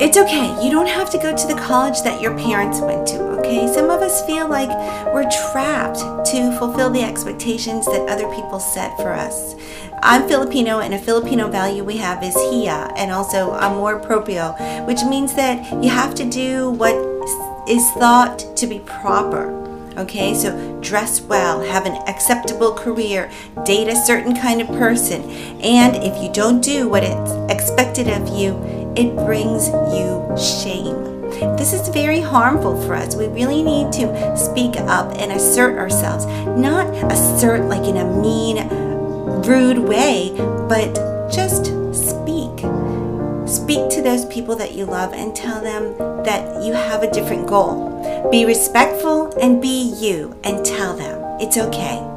it's okay. You don't have to go to the college that your parents went to, okay? Some of us feel like we're trapped to fulfill the expectations that other people set for us. I'm Filipino, and a Filipino value we have is hiya, and also amor proprio, which means that you have to do what is thought to be proper. Okay, so dress well, have an acceptable career, date a certain kind of person, and if you don't do what is expected of you, it brings you shame. This is very harmful for us. We really need to speak up and assert ourselves. Not assert like in a mean, rude way, but just speak. Speak to those people that you love and tell them that you have a different goal. Be respectful and be you and tell them it's okay.